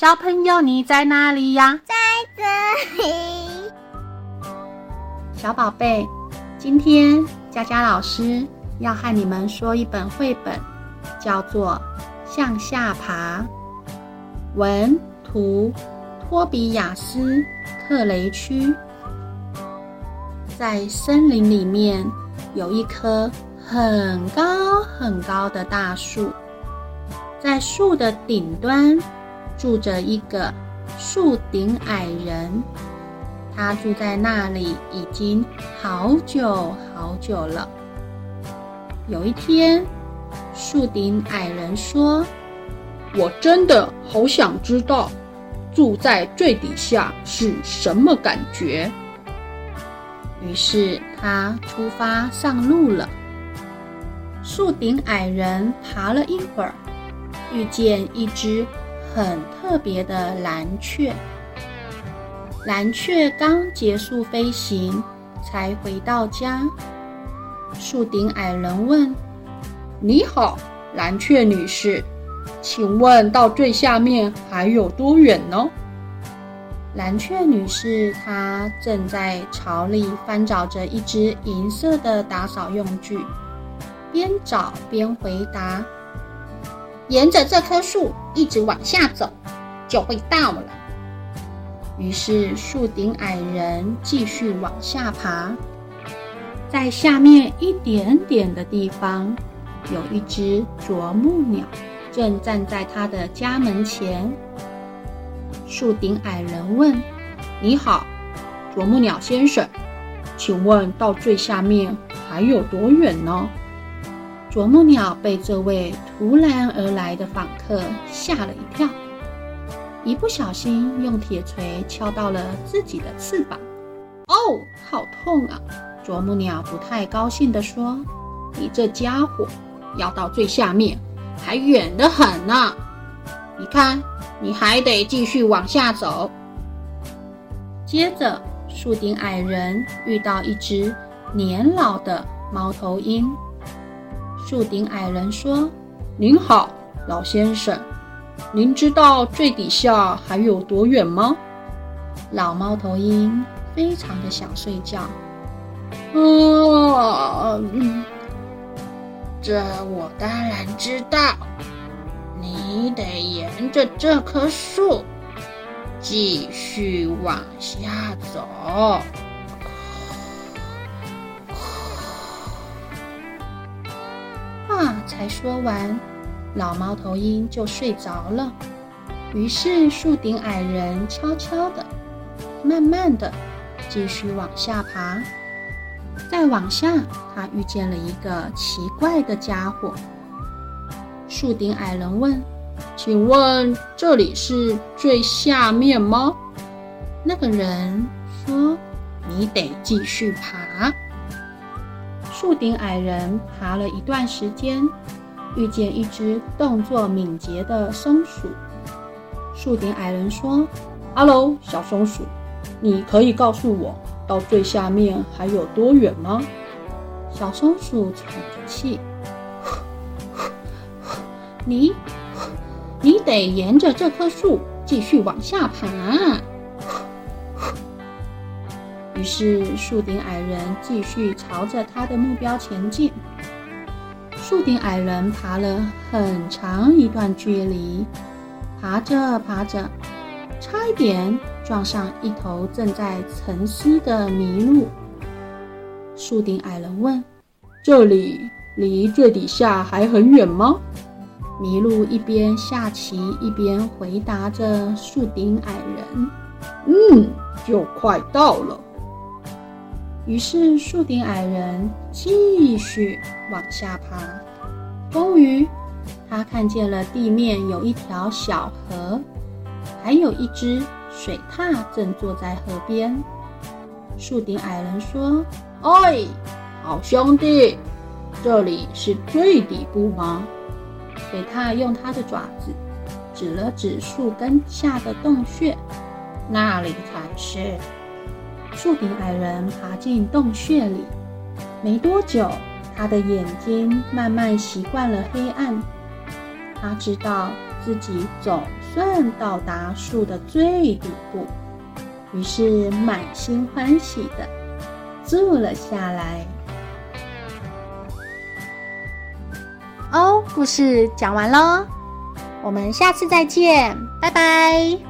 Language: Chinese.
小朋友，你在哪里呀？在这里。小宝贝，今天佳佳老师要和你们说一本绘本，叫做《向下爬》。文图托比亚斯·特雷区。在森林里面有一棵很高很高的大树，在树的顶端。住着一个树顶矮人，他住在那里已经好久好久了。有一天，树顶矮人说：“我真的好想知道，住在最底下是什么感觉。”于是他出发上路了。树顶矮人爬了一会儿，遇见一只。很特别的蓝雀，蓝雀刚结束飞行，才回到家。树顶矮人问：“你好，蓝雀女士，请问到最下面还有多远呢？”蓝雀女士她正在巢里翻找着一只银色的打扫用具，边找边回答。沿着这棵树一直往下走，就会到了。于是树顶矮人继续往下爬，在下面一点点的地方，有一只啄木鸟正站在他的家门前。树顶矮人问：“你好，啄木鸟先生，请问到最下面还有多远呢？”啄木鸟被这位突然而来的访客吓了一跳，一不小心用铁锤敲到了自己的翅膀。哦，好痛啊！啄木鸟不太高兴地说：“你这家伙要到最下面还远得很呢！你看，你还得继续往下走。”接着，树顶矮人遇到一只年老的猫头鹰。树顶矮人说：“您好，老先生，您知道最底下还有多远吗？”老猫头鹰非常的想睡觉。哦，这我当然知道，你得沿着这棵树继续往下走。才说完，老猫头鹰就睡着了。于是树顶矮人悄悄地、慢慢地继续往下爬。再往下，他遇见了一个奇怪的家伙。树顶矮人问：“请问这里是最下面吗？”那个人说：“你得继续爬。”树顶矮人爬了一段时间，遇见一只动作敏捷的松鼠。树顶矮人说哈喽，小松鼠，你可以告诉我到最下面还有多远吗？”小松鼠喘着气：“你，你得沿着这棵树继续往下爬。”于是，树顶矮人继续朝着他的目标前进。树顶矮人爬了很长一段距离，爬着爬着，差一点撞上一头正在沉思的麋鹿。树顶矮人问：“这里离最底下还很远吗？”麋鹿一边下棋一边回答着树顶矮人：“嗯，就快到了。”于是，树顶矮人继续往下爬。终于，他看见了地面有一条小河，还有一只水獭正坐在河边。树顶矮人说：“哎，好兄弟，这里是最底部吗？”水獭用它的爪子指了指树根下的洞穴，那里才是。树顶矮人爬进洞穴里，没多久，他的眼睛慢慢习惯了黑暗。他知道自己总算到达树的最底部，于是满心欢喜地坐了下来。哦，故事讲完喽，我们下次再见，拜拜。